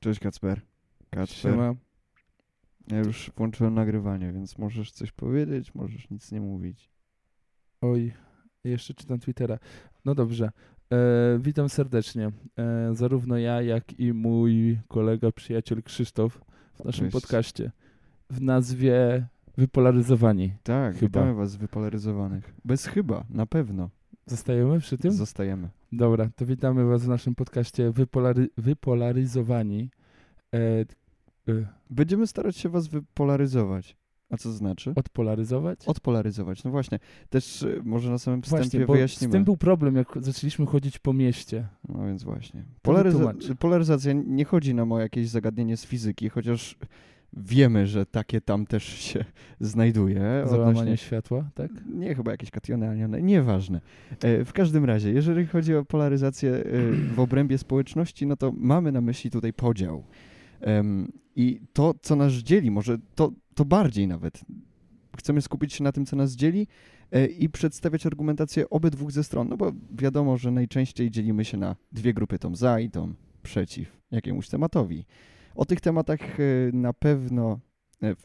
Cześć Kacper. Kacper. Siema. Ja już włączyłem nagrywanie, więc możesz coś powiedzieć, możesz nic nie mówić. Oj, jeszcze czytam Twittera. No dobrze. E, witam serdecznie. E, zarówno ja, jak i mój kolega, przyjaciel Krzysztof w naszym Cześć. podcaście w nazwie Wypolaryzowani. Tak, Chyba. witamy was wypolaryzowanych. Bez chyba, na pewno. Zostajemy przy tym? Zostajemy. Dobra, to witamy was w naszym podcaście Wypolary Wypolaryzowani. E, e, Będziemy starać się was wypolaryzować. A co znaczy? odpolaryzować? Odpolaryzować. No właśnie. Też y, może na samym wstępie Właśnie, wyjaśnimy. z tym był problem, jak zaczęliśmy chodzić po mieście. No więc właśnie. To Polaryza- polaryzacja nie chodzi nam o jakieś zagadnienie z fizyki, chociaż wiemy, że takie tam też się znajduje. Załamanie odnośnie- światła, tak? Nie, chyba jakieś kationy, aniony, nieważne. E, w każdym razie, jeżeli chodzi o polaryzację e, w obrębie społeczności, no to mamy na myśli tutaj podział. I to, co nas dzieli, może to, to bardziej nawet. Chcemy skupić się na tym, co nas dzieli e, i przedstawiać argumentację obydwu ze stron, no bo wiadomo, że najczęściej dzielimy się na dwie grupy, tą za i tą przeciw jakiemuś tematowi. O tych tematach e, na pewno e, w,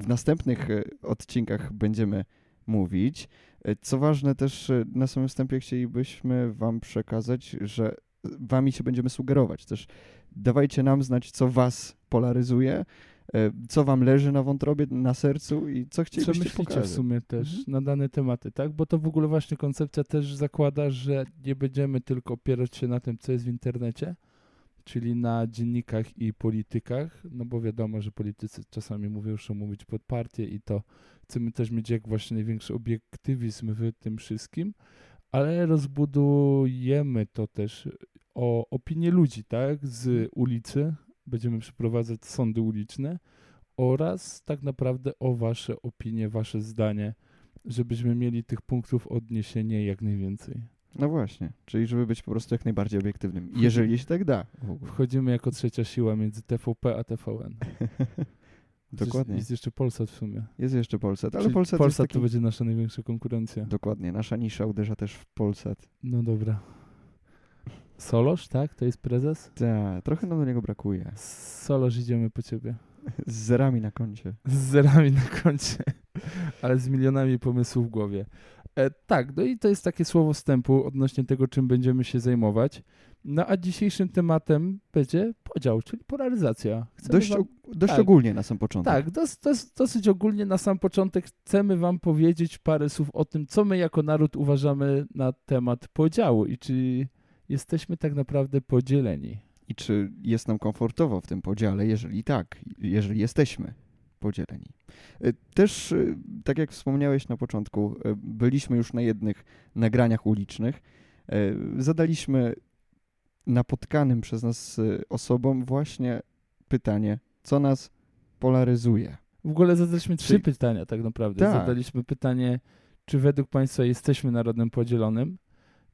w następnych e, odcinkach będziemy mówić. Co ważne też na samym wstępie chcielibyśmy wam przekazać, że wami się będziemy sugerować. Też dawajcie nam znać, co was polaryzuje, co wam leży na wątrobie, na sercu i co Co chcielibyście myślicie pokazać. w sumie też Mhm. na dane tematy, tak? Bo to w ogóle właśnie koncepcja też zakłada, że nie będziemy tylko opierać się na tym, co jest w internecie, czyli na dziennikach i politykach, no bo wiadomo, że politycy czasami mówią, że mówić pod partię i to chcemy też mieć jak właśnie największy obiektywizm w tym wszystkim, ale rozbudujemy to też o opinię ludzi, tak? Z ulicy, będziemy przeprowadzać sądy uliczne, oraz tak naprawdę o wasze opinie, wasze zdanie, żebyśmy mieli tych punktów odniesienia jak najwięcej. No właśnie, czyli żeby być po prostu jak najbardziej obiektywnym, jeżeli się tak da. Wchodzimy jako trzecia siła między TVP a TVN. Dokładnie. Jest, jest jeszcze Polsat w sumie. Jest jeszcze Polsat, ale Czyli Polsat, Polsat jest to taki... będzie nasza największa konkurencja. Dokładnie, nasza nisza uderza też w Polsat. No dobra. Solosz, tak? To jest prezes? Tak, trochę nam do niego brakuje. Solosz, idziemy po ciebie. Z zerami na koncie. Z zerami na koncie, ale z milionami pomysłów w głowie. E, tak, no i to jest takie słowo wstępu odnośnie tego, czym będziemy się zajmować. No a dzisiejszym tematem będzie podział, czyli polaryzacja. Chcemy Dość, wam, dość tak. ogólnie na sam początek. tak, dos, dos, dosyć ogólnie na sam początek chcemy wam powiedzieć parę słów o tym, co my jako naród uważamy na temat podziału i czy jesteśmy tak naprawdę podzieleni. I czy jest nam komfortowo w tym podziale, jeżeli tak, jeżeli jesteśmy podzieleni. Y, Też, y, tak jak wspomniałeś na początku, y, byliśmy już na jednych nagraniach ulicznych. Zadaliśmy napotkanym przez nas osobom właśnie pytanie, co nas polaryzuje. W ogóle zadaliśmy trzy Czyli- pytania tak naprawdę. Tak. Zadaliśmy pytanie, czy według Państwa jesteśmy narodem podzielonym,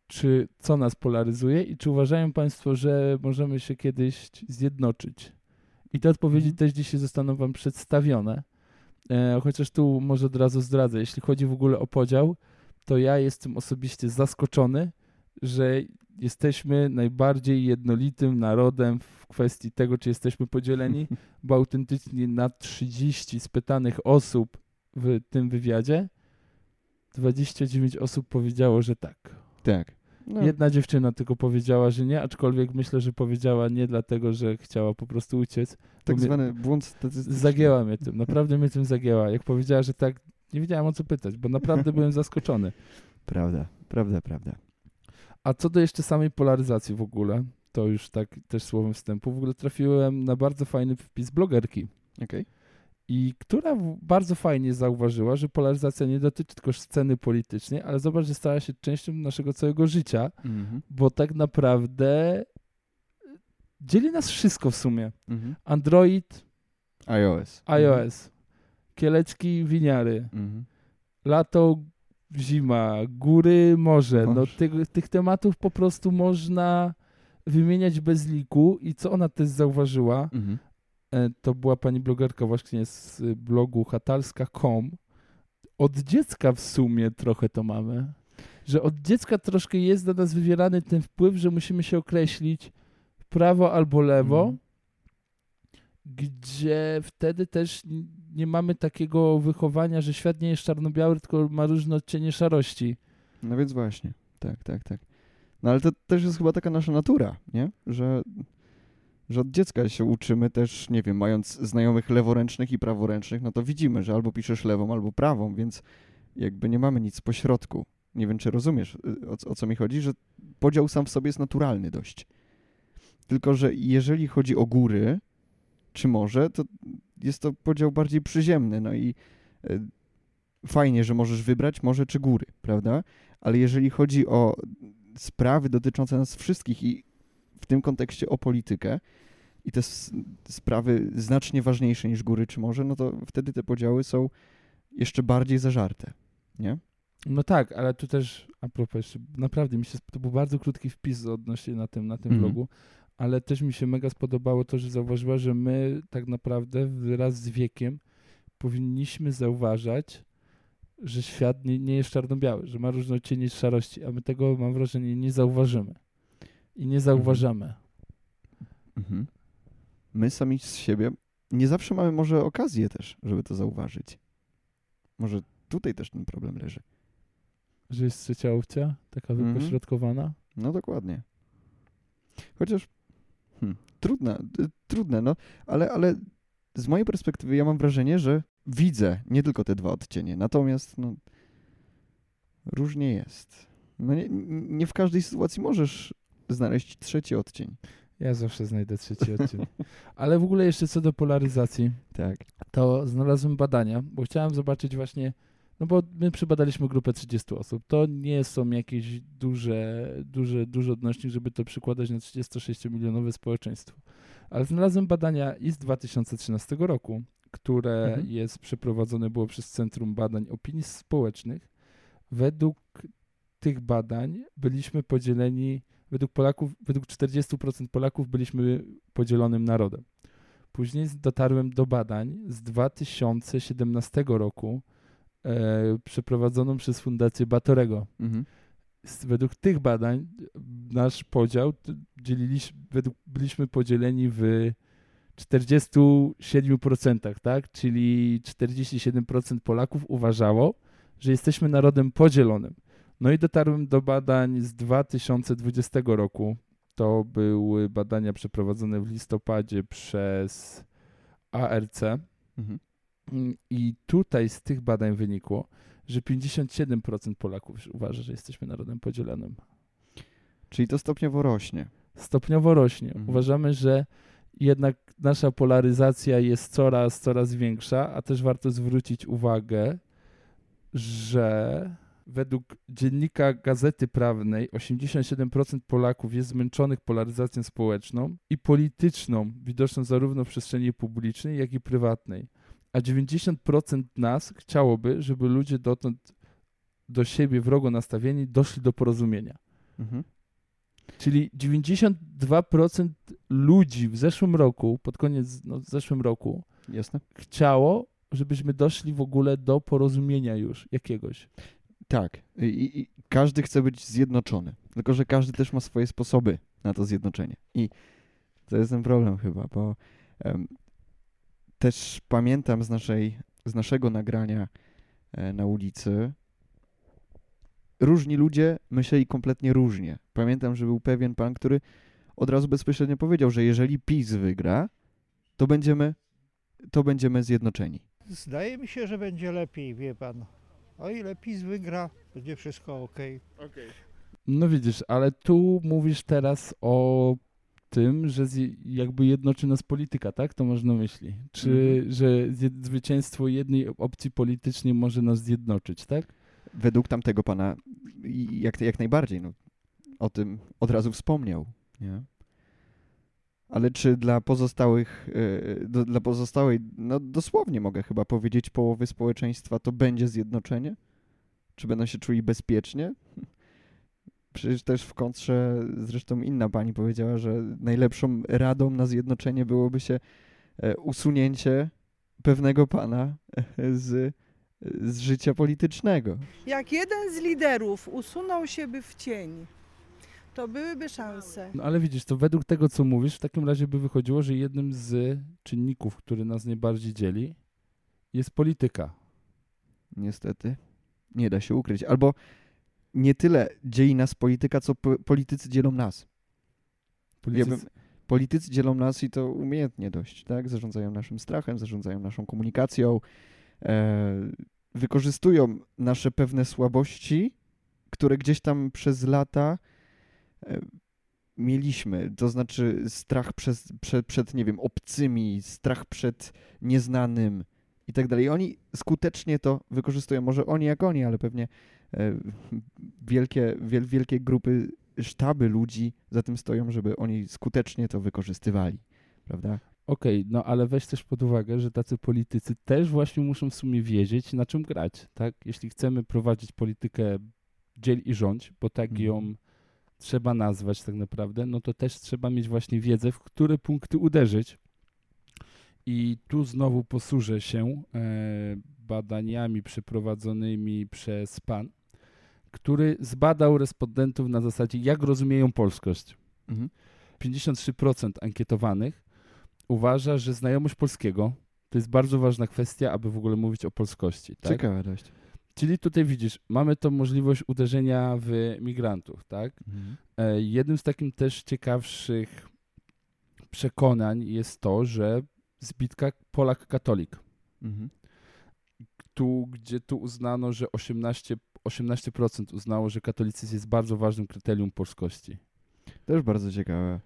czy co nas polaryzuje i czy uważają Państwo, że możemy się kiedyś zjednoczyć. I te odpowiedzi Mhm. też dzisiaj zostaną Wam przedstawione. E, chociaż tu może od razu zdradzę, jeśli chodzi w ogóle o podział, to ja jestem osobiście zaskoczony, że jesteśmy najbardziej jednolitym narodem w kwestii tego, czy jesteśmy podzieleni, bo autentycznie na 30 spytanych osób w tym wywiadzie 29 osób powiedziało, że tak. Tak. No, Jedna dziewczyna tylko powiedziała, że nie, aczkolwiek myślę, że powiedziała nie dlatego, że chciała po prostu uciec. tak zwany błąd statystyczny. Zagięła mnie tym, naprawdę mnie tym zagięła. Jak powiedziała, że tak, nie wiedziałem o co pytać, bo naprawdę byłem zaskoczony. Prawda, prawda, prawda. A co do jeszcze samej polaryzacji w ogóle, to już tak też słowem wstępu, w ogóle trafiłem na bardzo fajny wpis blogerki. Okej. I która bardzo fajnie zauważyła, że polaryzacja nie dotyczy tylko sceny politycznej, ale zobacz, że stała się częścią naszego całego życia, Mhm. bo tak naprawdę dzieli nas wszystko w sumie. Mhm. Android, iOS. iOS, kielecki, winiary, Mhm. lato, zima, góry, morze. No, Morze. tych, tych tematów po prostu można wymieniać bez liku i co ona też zauważyła, Mhm. E, to była pani blogerka właśnie z y, blogu hatalska.com. Od dziecka w sumie trochę to mamy. Że od dziecka troszkę jest na nas wywierany ten wpływ, że musimy się określić prawo albo lewo. Mhm. gdzie wtedy też nie mamy takiego wychowania, że świat nie jest czarno-biały, tylko ma różne odcienie szarości. No więc właśnie, tak, tak, tak. No ale to też jest chyba taka nasza natura, nie? Że, że od dziecka się uczymy też, nie wiem, mając znajomych leworęcznych i praworęcznych, no to widzimy, że albo piszesz lewą, albo prawą, więc jakby nie mamy nic pośrodku. Nie wiem, czy rozumiesz, y, o, o co mi chodzi, że podział sam w sobie jest naturalny dość. Tylko, że jeżeli chodzi o góry, czy morze, to jest to podział bardziej przyziemny, no i y, fajnie, że możesz wybrać morze czy góry, prawda? Ale jeżeli chodzi o sprawy dotyczące nas wszystkich i w tym kontekście o politykę i te sprawy znacznie ważniejsze niż góry czy morze, no to wtedy te podziały są jeszcze bardziej zażarte, nie? No tak, ale tu też, a propos naprawdę mi się, to był bardzo krótki wpis odnośnie na tym, na tym mm. vlogu, ale też mi się mega spodobało to, że zauważyła, że my tak naprawdę wraz z wiekiem powinniśmy zauważać, że świat nie, nie jest czarno-biały, że ma różne cienie szarości, a my tego, mam wrażenie, nie zauważymy. I nie zauważamy. Mhm. My sami z siebie nie zawsze mamy może okazję też, żeby to zauważyć. Może tutaj też ten problem leży. Że jest trzecia opcja, taka mhm. wypośrodkowana? No dokładnie. Chociaż hmm, trudne, trudne, no, ale, ale z mojej perspektywy ja mam wrażenie, że widzę nie tylko te dwa odcienie, natomiast no, różnie jest. No nie, nie w każdej sytuacji możesz znaleźć trzeci odcień. Ja zawsze znajdę trzeci odcień. Ale w ogóle jeszcze co do polaryzacji, tak. to znalazłem badania, bo chciałem zobaczyć właśnie, no bo my przybadaliśmy grupę 30 osób. To nie są jakieś duże, duże, duże odnośnik, żeby to przykładać na 36-milionowe społeczeństwo. Ale znalazłem badania i z 2013 roku, które mhm. jest przeprowadzone było przez Centrum Badań Opinii Społecznych. Według tych badań byliśmy podzieleni, według Polaków, według 40% Polaków byliśmy podzielonym narodem. Później dotarłem do badań z 2017 roku, e, przeprowadzoną przez Fundację Batorego. Mhm. Według tych badań nasz podział dzieliliśmy, według, byliśmy podzieleni w 47%, tak? Czyli 47% Polaków uważało, że jesteśmy narodem podzielonym. No i dotarłem do badań z 2020 roku. To były badania przeprowadzone w listopadzie przez ARC. Mhm. I tutaj z tych badań wynikło, że 57% Polaków uważa, że jesteśmy narodem podzielonym. Czyli to stopniowo rośnie. Stopniowo rośnie. Mhm. Uważamy, że jednak nasza polaryzacja jest coraz, coraz większa, a też warto zwrócić uwagę, że według dziennika Gazety Prawnej 87% Polaków jest zmęczonych polaryzacją społeczną i polityczną, widoczną zarówno w przestrzeni publicznej, jak i prywatnej. A 90% nas chciałoby, żeby ludzie dotąd do siebie wrogo nastawieni doszli do porozumienia. Mhm. Czyli 92% ludzi w zeszłym roku, pod koniec, no w zeszłym roku, Jasne. chciało, żebyśmy doszli w ogóle do porozumienia już jakiegoś. Tak. I, I, każdy chce być zjednoczony. Tylko, że każdy też ma swoje sposoby na to zjednoczenie. I to jest ten problem chyba, bo um, też pamiętam z, naszej, z naszego nagrania e, na ulicy, różni ludzie myśleli kompletnie różnie. Pamiętam, że był pewien pan, który od razu bezpośrednio powiedział, że jeżeli PiS wygra, to będziemy, to będziemy zjednoczeni. Zdaje mi się, że będzie lepiej, wie pan. O ile PiS wygra, będzie wszystko ok. okay. No widzisz, ale tu mówisz teraz o tym, że jakby jednoczy nas polityka, tak? To można myśli. Czy, mhm. że zwycięstwo jednej opcji politycznej może nas zjednoczyć, tak? według tamtego pana jak, jak najbardziej, no, o tym od razu wspomniał, nie? Ale czy dla pozostałych, yy, do, dla pozostałej, no dosłownie mogę chyba powiedzieć, połowy społeczeństwa to będzie zjednoczenie? Czy będą się czuli bezpiecznie? Przecież też w kontrze, zresztą inna pani powiedziała, że najlepszą radą na zjednoczenie byłoby się e, usunięcie pewnego pana e, z z życia politycznego. Jak jeden z liderów usunął się by w cień, to byłyby szanse. No ale widzisz, to według tego, co mówisz, w takim razie by wychodziło, że jednym z czynników, który nas najbardziej dzieli, jest polityka. Niestety. Nie da się ukryć. Albo nie tyle dzieli nas polityka, co po politycy dzielą nas. Politycy... Ja bym- Politycy dzielą nas i to umiejętnie dość, tak? Zarządzają naszym strachem, zarządzają naszą komunikacją, e, wykorzystują nasze pewne słabości, które gdzieś tam przez lata mieliśmy. To znaczy strach przez, przed, przed, nie wiem, obcymi, strach przed nieznanym i tak dalej. Oni skutecznie to wykorzystują. Może oni jak oni, ale pewnie e, wielkie, wiel, wielkie grupy, sztaby ludzi za tym stoją, żeby oni skutecznie to wykorzystywali. Prawda? Okej, no ale weź też pod uwagę, że tacy politycy też właśnie muszą w sumie wiedzieć, na czym grać, tak? Jeśli chcemy prowadzić politykę dziel i rządź, bo tak Mhm. ją trzeba nazwać tak naprawdę, no to też trzeba mieć właśnie wiedzę, w które punkty uderzyć. I tu znowu posłużę się e, badaniami przeprowadzonymi przez PAN, który zbadał respondentów na zasadzie, jak rozumieją polskość. Mhm. 53% ankietowanych uważa, że znajomość polskiego to jest bardzo ważna kwestia, aby w ogóle mówić o polskości. Tak? Ciekawe dość. Czyli tutaj widzisz, mamy tą możliwość uderzenia w migrantów, tak? Mhm. E, Jednym z takich też ciekawszych przekonań jest to, że zbitka Polak-katolik. Mhm. Tu, gdzie tu uznano, że 18, 18% uznało, że katolicyzm jest bardzo ważnym kryterium polskości. Też bardzo ciekawe.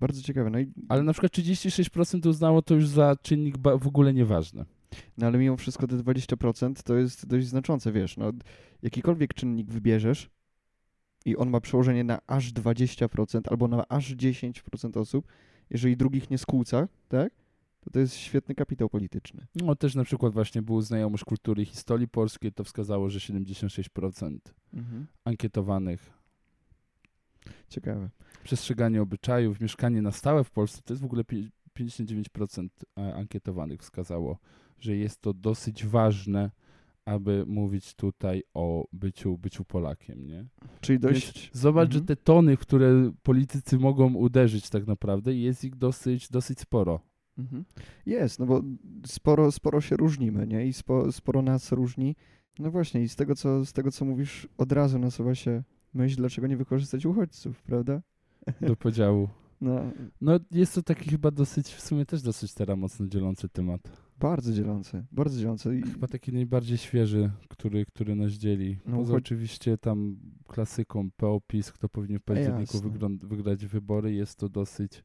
Bardzo ciekawe. No, i, Ale na przykład 36% uznało to już za czynnik w ogóle nieważny. No ale mimo wszystko te 20% to jest dość znaczące, wiesz. No, jakikolwiek czynnik wybierzesz i on ma przełożenie na aż 20% albo na aż 10% osób, jeżeli drugich nie skłóca, tak? To to jest świetny kapitał polityczny. No też na przykład właśnie było znajomość kultury i historii polskiej, to wskazało, że 76% ankietowanych Ciekawe. przestrzeganie obyczajów, mieszkanie na stałe w Polsce, to jest w ogóle pi- 59% a- ankietowanych wskazało, że jest to dosyć ważne, aby mówić tutaj o byciu, byciu Polakiem, nie? Czyli Więc dość... Zobacz, Mhm. że te tony, które politycy mogą uderzyć tak naprawdę, jest ich dosyć, dosyć sporo. Mhm. Jest, no bo sporo, sporo się różnimy, nie? I spo, sporo nas różni. No właśnie, i z tego, co, z tego, co mówisz, od razu nasuwa się myśl, dlaczego nie wykorzystać uchodźców, prawda? do podziału. No, No jest to taki chyba dosyć, w sumie też dosyć teraz mocno dzielący temat. Bardzo dzielące, bardzo dzielące. I, Chyba taki najbardziej świeży, który, który nas dzieli. No, Poza choć- oczywiście tam klasyką PO-PiS, kto powinien w październiku wygrą- wygrać wybory, jest to dosyć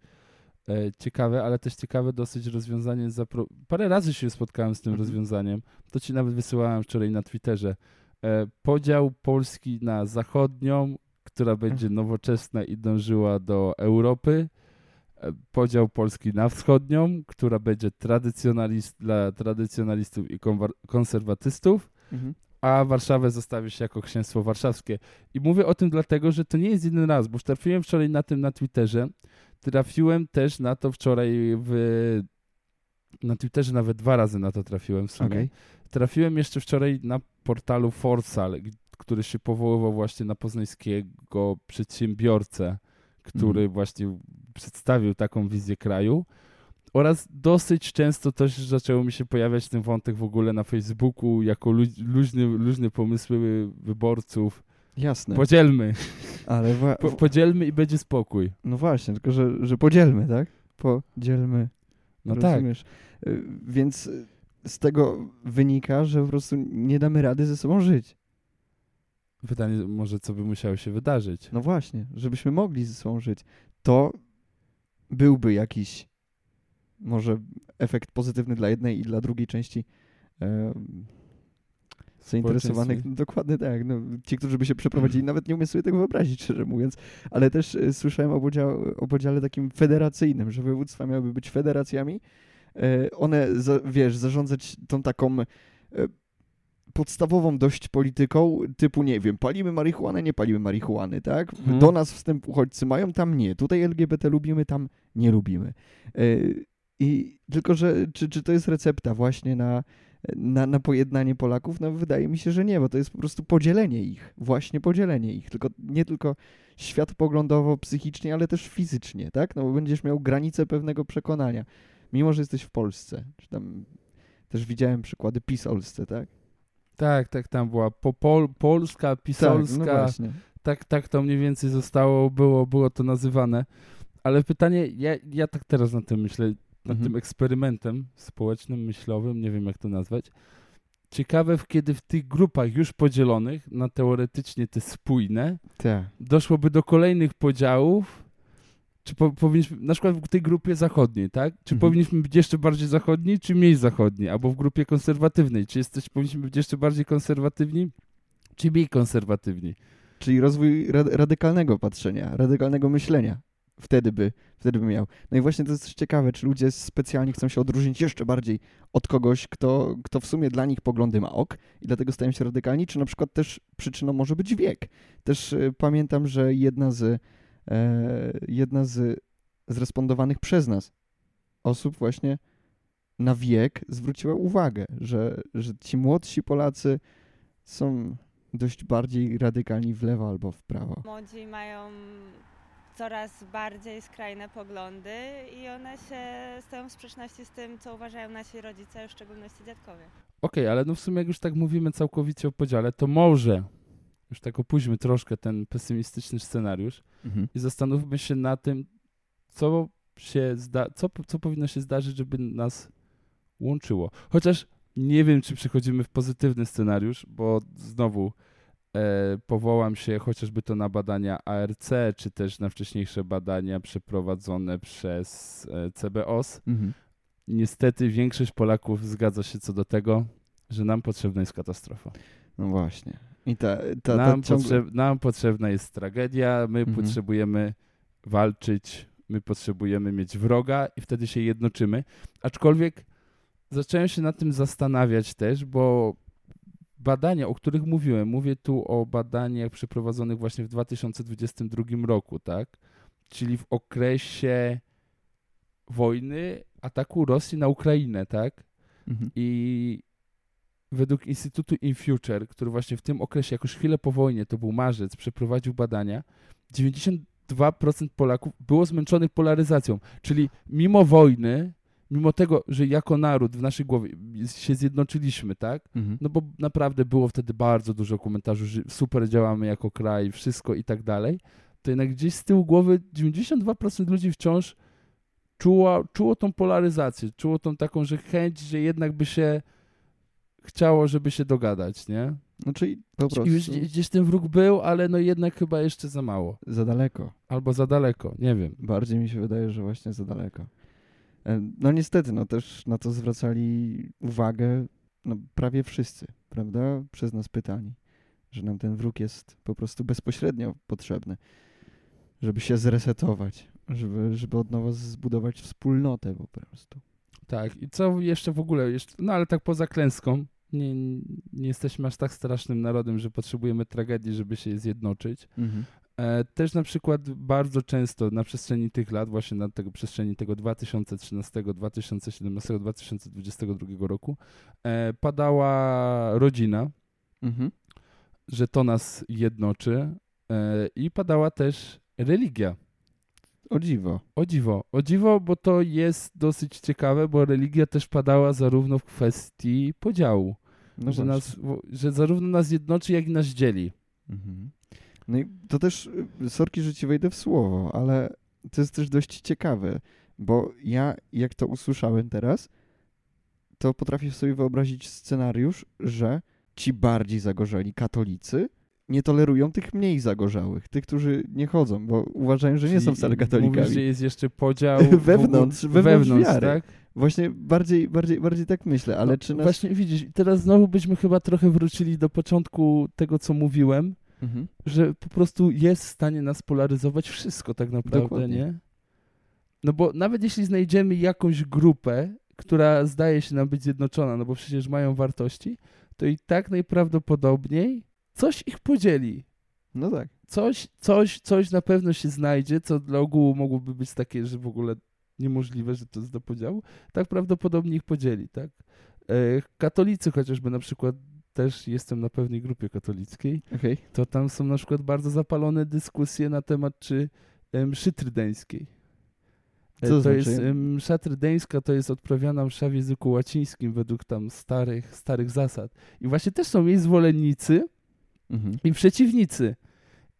e, ciekawe, ale też ciekawe dosyć rozwiązanie. Zapro- Parę razy się spotkałem z tym Mhm. rozwiązaniem, to ci nawet wysyłałem wczoraj na Twitterze. E, podział Polski na zachodnią, która będzie nowoczesna i dążyła do Europy. E, Podział Polski na wschodnią, która będzie tradycjonalist, dla tradycjonalistów i konserwatystów, mhm. a Warszawę zostawi się jako księstwo warszawskie. I mówię o tym dlatego, że to nie jest jeden raz, bo trafiłem wczoraj na tym na Twitterze. Trafiłem też na to wczoraj w. Na Twitterze nawet dwa razy na to trafiłem w sumie. Okej. Trafiłem jeszcze wczoraj na portalu Forsal, który się powoływał właśnie na poznańskiego przedsiębiorcę, który Mhm. właśnie przedstawił taką wizję kraju. Oraz dosyć często też zaczęło mi się pojawiać ten wątek w ogóle na Facebooku jako lu- luźny, luźne pomysły wyborców. Jasne, Podzielmy, ale wa- po, podzielmy i będzie spokój. no właśnie, tylko że, że podzielmy, tak? Podzielmy, No tak. rozumiesz? Y, Więc z tego wynika, że po prostu nie damy rady ze sobą żyć. Pytanie może, co by musiało się wydarzyć. No właśnie, żebyśmy mogli ze sobą żyć. To byłby jakiś może efekt pozytywny dla jednej i dla drugiej części e, zainteresowanych. Dokładnie tak. No, ci, którzy by się przeprowadzili, nawet nie umiem sobie tego wyobrazić, szczerze mówiąc. Ale też e, słyszałem o podziale, o podziale takim federacyjnym, że województwa miałyby być federacjami. E, one, za, wiesz, zarządzać tą taką e, podstawową dość polityką, typu, nie wiem, palimy marihuanę, nie palimy marihuany, tak? Mhm. Do nas wstęp uchodźcy mają, tam nie. Tutaj LGBT lubimy, tam nie lubimy. E, I tylko, że czy, czy to jest recepta właśnie na, na, na pojednanie Polaków? No wydaje mi się, że nie, bo to jest po prostu podzielenie ich, właśnie podzielenie ich, tylko nie tylko światopoglądowo, psychicznie, ale też fizycznie, tak? No bo będziesz miał granicę pewnego przekonania, mimo że jesteś w Polsce, czy tam też widziałem przykłady pisolsce, tak? Tak, tak, tam była po, pol, polska, pisolska, Tak, no tak, tak to mniej więcej zostało, było, było to nazywane. Ale pytanie, ja, ja tak teraz na tym myślę, nad Mhm. tym eksperymentem społecznym, myślowym, nie wiem jak to nazwać. Ciekawe, kiedy w tych grupach już podzielonych na teoretycznie te spójne, Tak. doszłoby do kolejnych podziałów, czy po, powinniśmy, na przykład w tej grupie zachodniej, tak? Czy Mhm. powinniśmy być jeszcze bardziej zachodni, czy mniej zachodni? Albo w grupie konserwatywnej, czy jesteś, powinniśmy być jeszcze bardziej konserwatywni, czy mniej konserwatywni? Czyli rozwój rad- radykalnego patrzenia, radykalnego myślenia. Wtedy by, wtedy by miał. No i właśnie to jest coś ciekawe, czy ludzie specjalnie chcą się odróżnić jeszcze bardziej od kogoś, kto, kto w sumie dla nich poglądy ma ok i dlatego stają się radykalni, czy na przykład też przyczyną może być wiek. Też e, pamiętam, że jedna z, jedna z zrespondowanych przez nas osób właśnie na wiek zwróciła uwagę, że, że ci młodsi Polacy są dość bardziej radykalni w lewo albo w prawo. Młodzi mają coraz bardziej skrajne poglądy i one się stoją w sprzeczności z tym, co uważają nasi rodzice, w szczególności dziadkowie. Okej, ale no w sumie jak już tak mówimy całkowicie o podziale, to może już tak opuśćmy troszkę ten pesymistyczny scenariusz Mhm. i zastanówmy się na tym, co się zda, co, co powinno się zdarzyć, żeby nas łączyło. Chociaż nie wiem, czy przechodzimy w pozytywny scenariusz, bo znowu e, powołam się chociażby to na badania ARC, czy też na wcześniejsze badania przeprowadzone przez e, CBOS. Mhm. Niestety większość Polaków zgadza się co do tego, że nam potrzebna jest katastrofa. No właśnie. I ta, ta, nam, ta ciągle... potrzeb- nam potrzebna jest tragedia, my Mhm. potrzebujemy walczyć, my potrzebujemy mieć wroga i wtedy się jednoczymy. Aczkolwiek zacząłem się nad tym zastanawiać też, bo badania, o których mówiłem, mówię tu o badaniach przeprowadzonych właśnie w 2022 roku, tak? Czyli w okresie wojny, ataku Rosji na Ukrainę, tak? Mhm. I według Instytutu In Future, który właśnie w tym okresie, jakoś chwilę po wojnie, to był marzec, przeprowadził badania, 92% Polaków było zmęczonych polaryzacją. Czyli mimo wojny, mimo tego, że jako naród w naszej głowie się zjednoczyliśmy, tak? Mhm. No bo naprawdę było wtedy bardzo dużo komentarzy, że super działamy jako kraj, wszystko i tak dalej. To jednak gdzieś z tyłu głowy 92% ludzi wciąż czuło, czuło tą polaryzację, czuło tą taką, że chęć, że jednak by się chciało, żeby się dogadać, nie? No czyli po prostu Już gdzieś, gdzieś ten wróg był, ale no jednak chyba jeszcze za mało. za daleko. Albo za daleko, nie wiem. Bardziej mi się wydaje, że właśnie za daleko. E, No niestety, no też na to zwracali uwagę no, prawie wszyscy, prawda? Przez nas pytani, że nam ten wróg jest po prostu bezpośrednio potrzebny, żeby się zresetować, żeby, żeby od nowa zbudować wspólnotę po prostu. Tak, i co jeszcze w ogóle, jeszcze, no ale tak poza klęską, nie, nie jesteśmy aż tak strasznym narodem, że potrzebujemy tragedii, żeby się zjednoczyć. E, też na przykład bardzo często na przestrzeni tych lat, właśnie na tego przestrzeni tego 2013, 2017, 2022 roku, e, padała rodzina, Mhm. że to nas jednoczy e, i padała też religia. O dziwo. O dziwo, o dziwo, bo to jest dosyć ciekawe, bo religia też padała zarówno w kwestii podziału, No że, nas, że zarówno nas jednoczy, jak i nas dzieli. Mhm. No i to też, y, sorki, że ci wejdę w słowo, ale to jest też dość ciekawe, bo ja, jak to usłyszałem teraz, to potrafię sobie wyobrazić scenariusz, że ci bardziej zagorzali katolicy nie tolerują tych mniej zagorzałych, tych, którzy nie chodzą, bo uważają, że nie są Czyli wcale Mówisz, katolikami. że jest jeszcze podział Wewnątrz- ogóle- wewnątrz wewnątrz wiary. tak? Właśnie bardziej, bardziej, bardziej tak myślę, ale No, czy nas... Właśnie widzisz, teraz znowu byśmy chyba trochę wrócili do początku tego, co mówiłem, Mhm. że po prostu jest w stanie nas polaryzować wszystko tak naprawdę, Dokładnie. nie? No bo nawet jeśli znajdziemy jakąś grupę, która zdaje się nam być zjednoczona, no bo przecież mają wartości, to i tak najprawdopodobniej coś ich podzieli. No tak. Coś, coś, coś na pewno się znajdzie, co dla ogółu mogłoby być takie, że w ogóle niemożliwe, że to jest do podziału, tak prawdopodobnie ich podzieli, tak? E, katolicy chociażby na przykład, też jestem na pewnej grupie katolickiej, Okej. to tam są na przykład bardzo zapalone dyskusje na temat, czy e, mszy trydeńskiej. E, Co to znaczy? jest msza trydeńska, to jest odprawiana msza w języku łacińskim według tam starych, starych zasad. I właśnie też są jej zwolennicy Mhm. i przeciwnicy.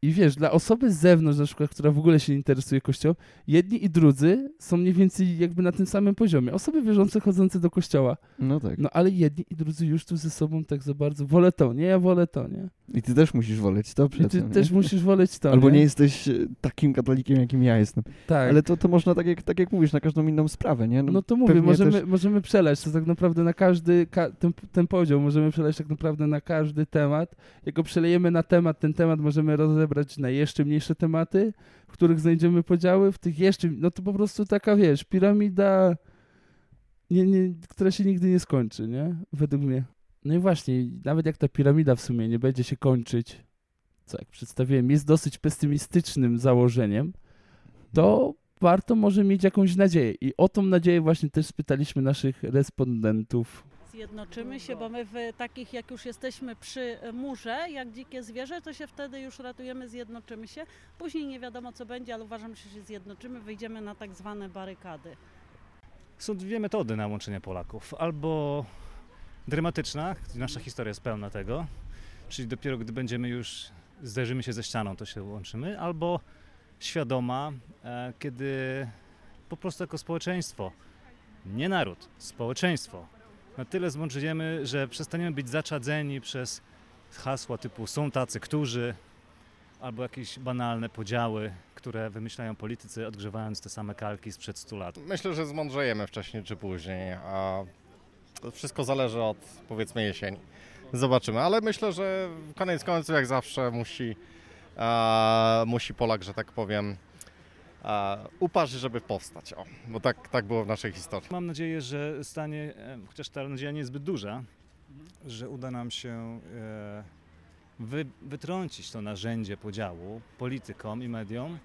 I wiesz, dla osoby z zewnątrz, na przykład, która w ogóle się nie interesuje kościołem, jedni i drudzy są mniej więcej jakby na tym samym poziomie. Osoby wierzące chodzące do kościoła. No tak. No ale jedni i drudzy już tu ze sobą tak za bardzo wolę to, nie? Ja wolę to, nie? I ty też musisz woleć to I przed ty też nie? musisz woleć to, Albo nie jesteś e, takim katolikiem, jakim ja jestem. Tak. Ale to, to można, tak jak, tak jak mówisz, na każdą inną sprawę, nie? No to mówię, możemy, też- możemy przeleć to tak naprawdę na każdy, ka, ten, ten podział możemy przeleć tak naprawdę na każdy temat. Jak go przelejemy na temat, ten temat możemy rozebrać na jeszcze mniejsze tematy, w których znajdziemy podziały, w tych jeszcze, no to po prostu taka, wiesz, piramida, nie, nie, która się nigdy nie skończy, nie? Według mnie. No i właśnie, nawet jak ta piramida w sumie nie będzie się kończyć, co jak przedstawiłem, jest dosyć pesymistycznym założeniem, to warto może mieć jakąś nadzieję. I o tą nadzieję właśnie też spytaliśmy naszych respondentów. Zjednoczymy się, bo my w takich, jak już jesteśmy przy murze, jak dzikie zwierzę, to się wtedy już ratujemy, zjednoczymy się. Później nie wiadomo co będzie, ale uważam, że się zjednoczymy, wyjdziemy na tak zwane barykady. Są dwie metody na łączenie Polaków. Albo dramatyczna, nasza historia jest pełna tego, czyli dopiero gdy będziemy już, zderzymy się ze ścianą, to się łączymy, albo świadoma, e, kiedy po prostu jako społeczeństwo, nie naród, społeczeństwo, na tyle zmądrzejemy, że przestaniemy być zaczadzeni przez hasła typu są tacy, którzy, albo jakieś banalne podziały, które wymyślają politycy, odgrzewając te same kalki sprzed 100 lat. Myślę, że zmądrzejemy wcześniej czy później, a to wszystko zależy od powiedzmy jesieni. Zobaczymy, ale myślę, że koniec końców jak zawsze musi, a, musi Polak, że tak powiem, upaść, żeby powstać. O, bo tak, tak było w naszej historii. Mam nadzieję, że stanie, e, chociaż ta nadzieja nie jest zbyt duża, że uda nam się e, wy, wytrącić to narzędzie podziału politykom i mediom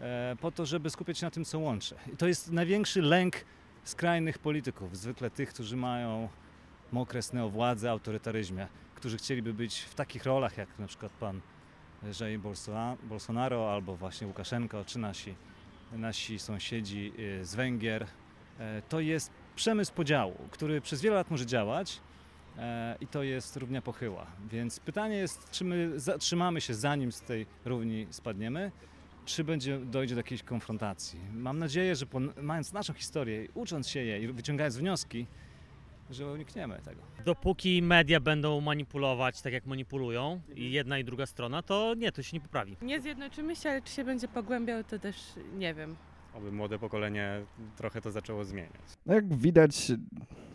e, po to, żeby skupiać się na tym, co łączy. I to jest największy lęk skrajnych polityków, zwykle tych, którzy mają mokre sny o władzy, autorytaryzmie, którzy chcieliby być w takich rolach, jak na przykład pan Jair Bolsonaro albo właśnie Łukaszenko, czy nasi, nasi sąsiedzi y, z Węgier. E, To jest przemysł podziału, który przez wiele lat może działać e, i to jest równia pochyła. Więc pytanie jest, czy my zatrzymamy się zanim z tej równi spadniemy, czy będzie, dojdzie do jakiejś konfrontacji. Mam nadzieję, że mając naszą historię, ucząc się jej i wyciągając wnioski, że unikniemy tego. Dopóki media będą manipulować tak jak manipulują i jedna i druga strona, to nie, to się nie poprawi. Nie zjednoczymy się, ale czy się będzie pogłębiał, to też nie wiem. Oby młode pokolenie trochę to zaczęło zmieniać. No jak widać,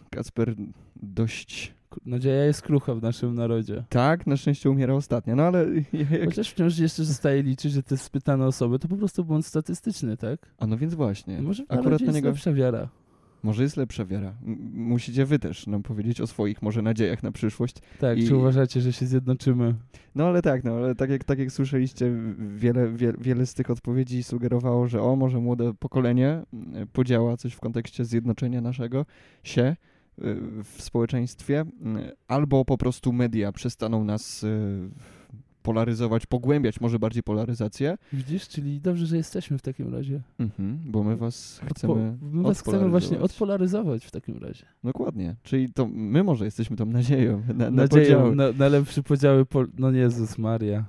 Kacper dość... Nadzieja jest krucha w naszym narodzie. Tak, na szczęście umiera ostatnia, no ale... Jak... Chociaż wciąż jeszcze zostaje liczyć, że te spytane osoby to po prostu błąd statystyczny, tak? A no więc właśnie. Może w Akurat na niego... lepsza wiara. Może jest lepsza wiara. M- Musicie wy też nam powiedzieć o swoich może nadziejach na przyszłość. Tak, I- czy uważacie, że się zjednoczymy? No ale tak, no ale tak jak, tak jak słyszeliście, wiele, wiele, wiele z tych odpowiedzi sugerowało, że o, może młode pokolenie podziała coś w kontekście zjednoczenia naszego się y, w społeczeństwie, albo po prostu media przestaną nas y, polaryzować, pogłębiać może bardziej polaryzację, Widzisz, czyli dobrze, że jesteśmy w takim razie. mhm, bo my was Odpo- chcemy my was chcemy właśnie odpolaryzować. w takim razie. Dokładnie, czyli to my może jesteśmy tą nadzieją na, na Nadzieję podziały. na, na lepsze podziały. Po... No Jezus Maria.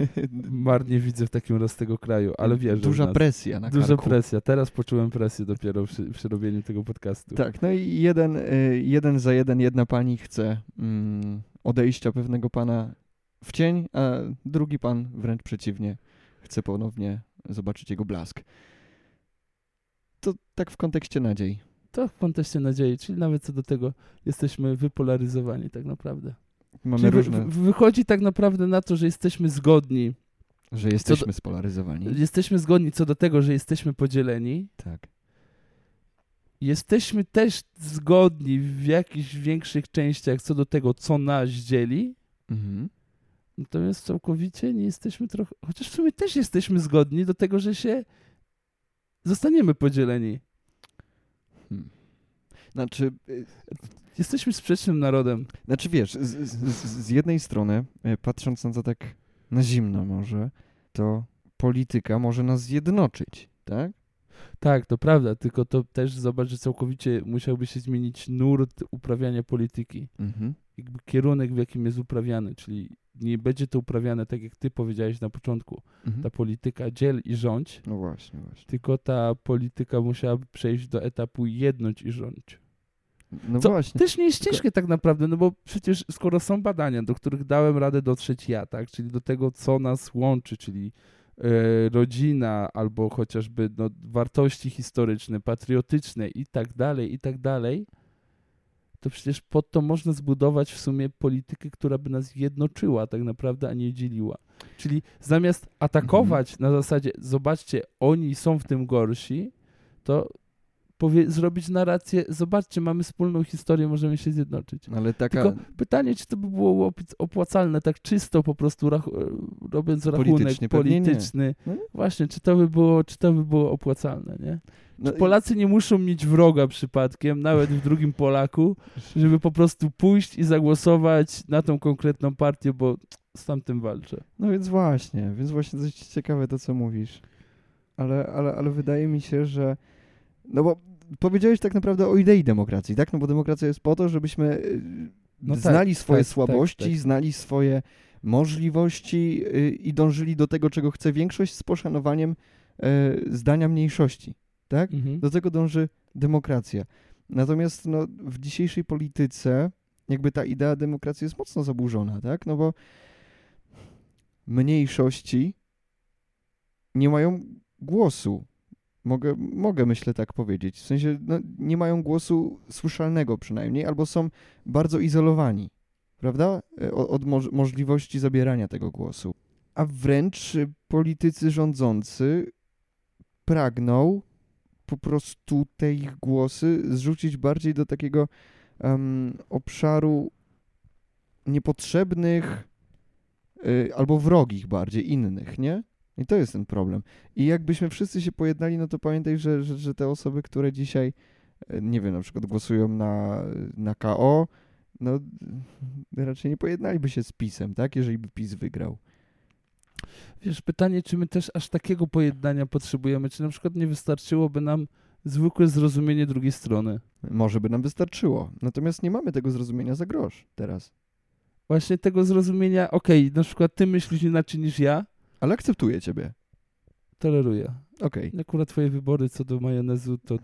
Marnie widzę w takim raz tego kraju, ale wierzę Duża w nas. presja na Duża karku. presja. Teraz poczułem presję dopiero przy, przy robieniu tego podcastu. Tak, no i jeden, y, jeden za jeden jedna pani chce mm, odejścia pewnego pana w cień, a drugi pan wręcz przeciwnie chce ponownie zobaczyć jego blask. To tak w kontekście nadziei. To w kontekście nadziei, czyli nawet co do tego jesteśmy wypolaryzowani tak naprawdę. Mamy czyli różne, wy- wychodzi tak naprawdę na to, że jesteśmy zgodni. że jesteśmy spolaryzowani. Jesteśmy zgodni co do tego, że jesteśmy podzieleni. Tak. Jesteśmy też zgodni w jakichś większych częściach co do tego, co nas dzieli. Mhm. Natomiast całkowicie nie jesteśmy trochę. Chociaż w sumie też jesteśmy zgodni do tego, że się zostaniemy podzieleni. Hmm. Znaczy, y, Jesteśmy sprzecznym narodem. Znaczy wiesz, z, z, z- jednej strony, e, patrząc na to tak na zimno może, to polityka może nas zjednoczyć, tak? Tak, to prawda, tylko to też zobacz, że całkowicie musiałby się zmienić nurt uprawiania polityki. Mhm. Jakby kierunek, w jakim jest uprawiany, czyli nie będzie to uprawiane tak, jak ty powiedziałeś na początku. Mhm. Ta polityka dziel i rządź, No właśnie, właśnie. tylko ta polityka musiałaby przejść do etapu jednąć i rządź. No Co właśnie. Też nie jest Tylko- ciężkie tak naprawdę, no bo przecież skoro są badania, do których dałem radę dotrzeć ja, tak, czyli do tego, co nas łączy, czyli e, rodzina albo chociażby no, wartości historyczne, patriotyczne i tak dalej, i tak dalej, to przecież pod to można zbudować w sumie politykę, która by nas jednoczyła tak naprawdę, a nie dzieliła. Czyli zamiast atakować na zasadzie, zobaczcie, oni są w tym gorsi, to powie, zrobić narrację, zobaczcie, mamy wspólną historię, możemy się zjednoczyć. Ale taka Tylko pytanie, czy to by było op- opłacalne tak czysto po prostu robiąc rachunek Politycznie polityczny. No. Właśnie, czy to by było, czy to by było opłacalne, nie? no, Czy Polacy nie muszą mieć wroga przypadkiem, nawet w drugim Polaku, żeby po prostu pójść i zagłosować na tą konkretną partię, bo z tamtym walczę. No więc właśnie, więc właśnie dość ciekawe to, co mówisz. Ale, ale, ale wydaje mi się, że. No bo powiedziałeś tak naprawdę o idei demokracji, tak? No bo demokracja jest po to, żebyśmy y, No tak, znali swoje tak, tak, słabości, tak. znali swoje możliwości y, i dążyli do tego, czego chce większość z poszanowaniem y, zdania mniejszości, tak? Mhm. Do tego dąży demokracja. Natomiast no, w dzisiejszej polityce jakby ta idea demokracji jest mocno zaburzona, tak? No bo mniejszości nie mają głosu. Mogę, mogę myślę tak powiedzieć. W sensie no, nie mają głosu słyszalnego przynajmniej, albo są bardzo izolowani, prawda? E, Od moż- możliwości zabierania tego głosu. A wręcz y, politycy rządzący pragną po prostu te ich głosy zrzucić bardziej do takiego em, obszaru niepotrzebnych y, albo wrogich bardziej, innych, nie? I to jest ten problem. I jakbyśmy wszyscy się pojednali, no to pamiętaj, że, że, że te osoby, które dzisiaj, e, nie wiem, na przykład głosują na, na KO, no raczej nie pojednaliby się z PiSem, tak? Jeżeli by PiS wygrał. Wiesz, pytanie, czy my też aż takiego pojednania potrzebujemy, czy na przykład nie wystarczyłoby nam zwykłe zrozumienie drugiej strony. Może by nam wystarczyło. Natomiast nie mamy tego zrozumienia za grosz teraz. Właśnie tego zrozumienia, okej, na przykład ty myślisz inaczej niż ja, Ale akceptuję ciebie. toleruję. Okej. Akurat twoje wybory co do majonezu to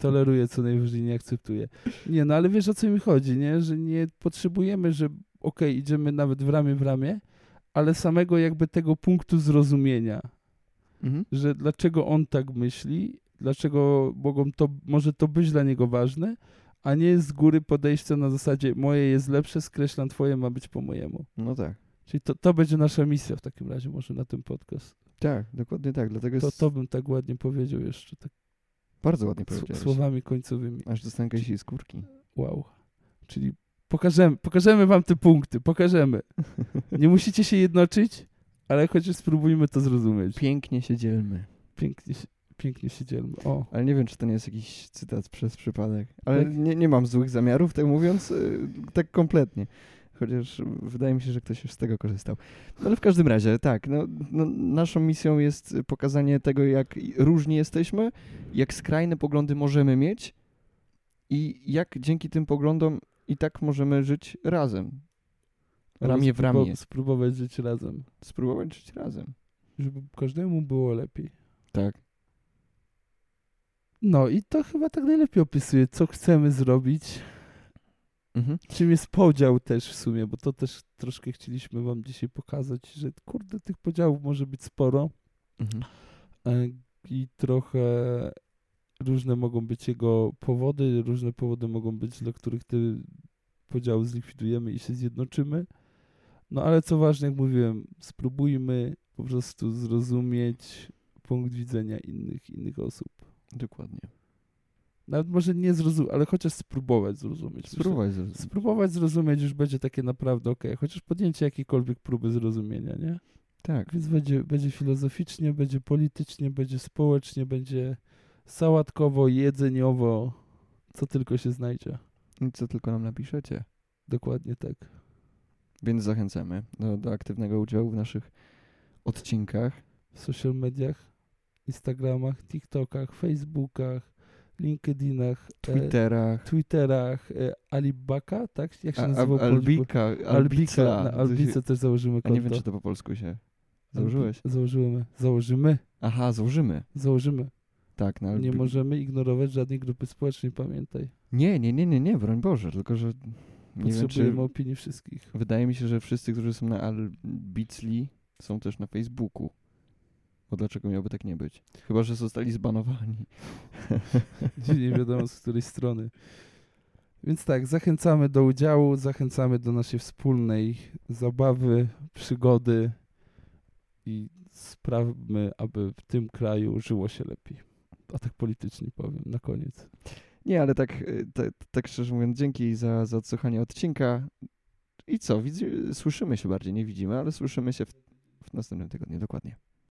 toleruję, co najwyżej nie akceptuję. Nie, no ale wiesz o co mi chodzi, nie? Że nie potrzebujemy, że okej, idziemy nawet w ramię w ramię, ale samego jakby tego punktu zrozumienia, Mhm. że dlaczego on tak myśli, dlaczego mogą to, może to być dla niego ważne, a nie z góry podejście na zasadzie moje jest lepsze, skreślam twoje, ma być po mojemu. No tak. Czyli to, to będzie nasza misja w takim razie, może na tym podcast. Tak, dokładnie tak. Dlatego To, jest to bym tak ładnie powiedział jeszcze, tak bardzo ładnie powiedziałeś. słowami końcowymi. Aż dostanę kiedyś skórki. Wow. Czyli pokażemy, pokażemy wam te punkty, pokażemy. Nie musicie się jednoczyć, ale chociaż spróbujmy to zrozumieć. Pięknie się dzielmy. Pięknie, się- pięknie się dzielmy. O, Ale nie wiem, czy to nie jest jakiś cytat przez przypadek. Ale Tak? nie, nie mam złych zamiarów, tak mówiąc, y, tak kompletnie. Chociaż wydaje mi się, że ktoś już z tego korzystał. Ale w każdym razie, tak, no, no, naszą misją jest pokazanie tego, jak różni jesteśmy, jak skrajne poglądy możemy mieć i jak dzięki tym poglądom i tak możemy żyć razem. Ramię w ramię. Spróbować żyć razem, Spróbować żyć razem. żeby każdemu było lepiej. Tak. No i to chyba tak najlepiej opisuje, co chcemy zrobić. Mhm. Czym jest podział też w sumie, bo to też troszkę chcieliśmy wam dzisiaj pokazać, że kurde, tych podziałów może być sporo. Mhm. E, i trochę różne mogą być jego powody, różne powody mogą być, dla których te podziały zlikwidujemy i się zjednoczymy. No ale co ważne, jak mówiłem, spróbujmy po prostu zrozumieć punkt widzenia innych, innych osób. Dokładnie. Nawet może nie zrozumieć, ale chociaż spróbować zrozumieć. Spróbować zrozumieć. Spróbować zrozumieć już będzie takie naprawdę okej, chociaż podjęcie jakiejkolwiek próby zrozumienia, nie? Tak. Więc będzie, będzie filozoficznie, będzie politycznie, będzie społecznie, będzie sałatkowo, jedzeniowo, co tylko się znajdzie. Nic, co tylko nam napiszecie. Dokładnie tak. Więc zachęcamy do, do aktywnego udziału w naszych odcinkach. W social mediach, Instagramach, TikTokach, Facebookach, LinkedInach, e, Twitterach. Twitterach, e, Alibaka, tak? Jak się A- a- nazywa? Albika, Albika, Albica. na Albice też założymy A konto. nie wiem, czy to po polsku się założyłeś. Założymy. Założymy. Aha, założymy. Założymy. Tak, na Nie możemy ignorować żadnej grupy społecznej, pamiętaj. Nie, nie, nie, nie, nie, broń Boże, tylko że nie wiem, czy... Potrzebujemy opinii wszystkich. Wydaje mi się, że wszyscy, którzy są na Albicli są też na Facebooku. Bo dlaczego miałoby tak nie być? Chyba, że zostali zbanowani. Nie wiadomo z której strony. Więc tak, zachęcamy do udziału, zachęcamy do naszej wspólnej zabawy, przygody i sprawmy, aby w tym kraju żyło się lepiej. A tak politycznie powiem na koniec. Nie, ale tak, tak, tak szczerze mówiąc, dzięki za, za odsłuchanie odcinka. I co? Widzi, słyszymy się bardziej, nie widzimy, ale słyszymy się w, w następnym tygodniu, dokładnie.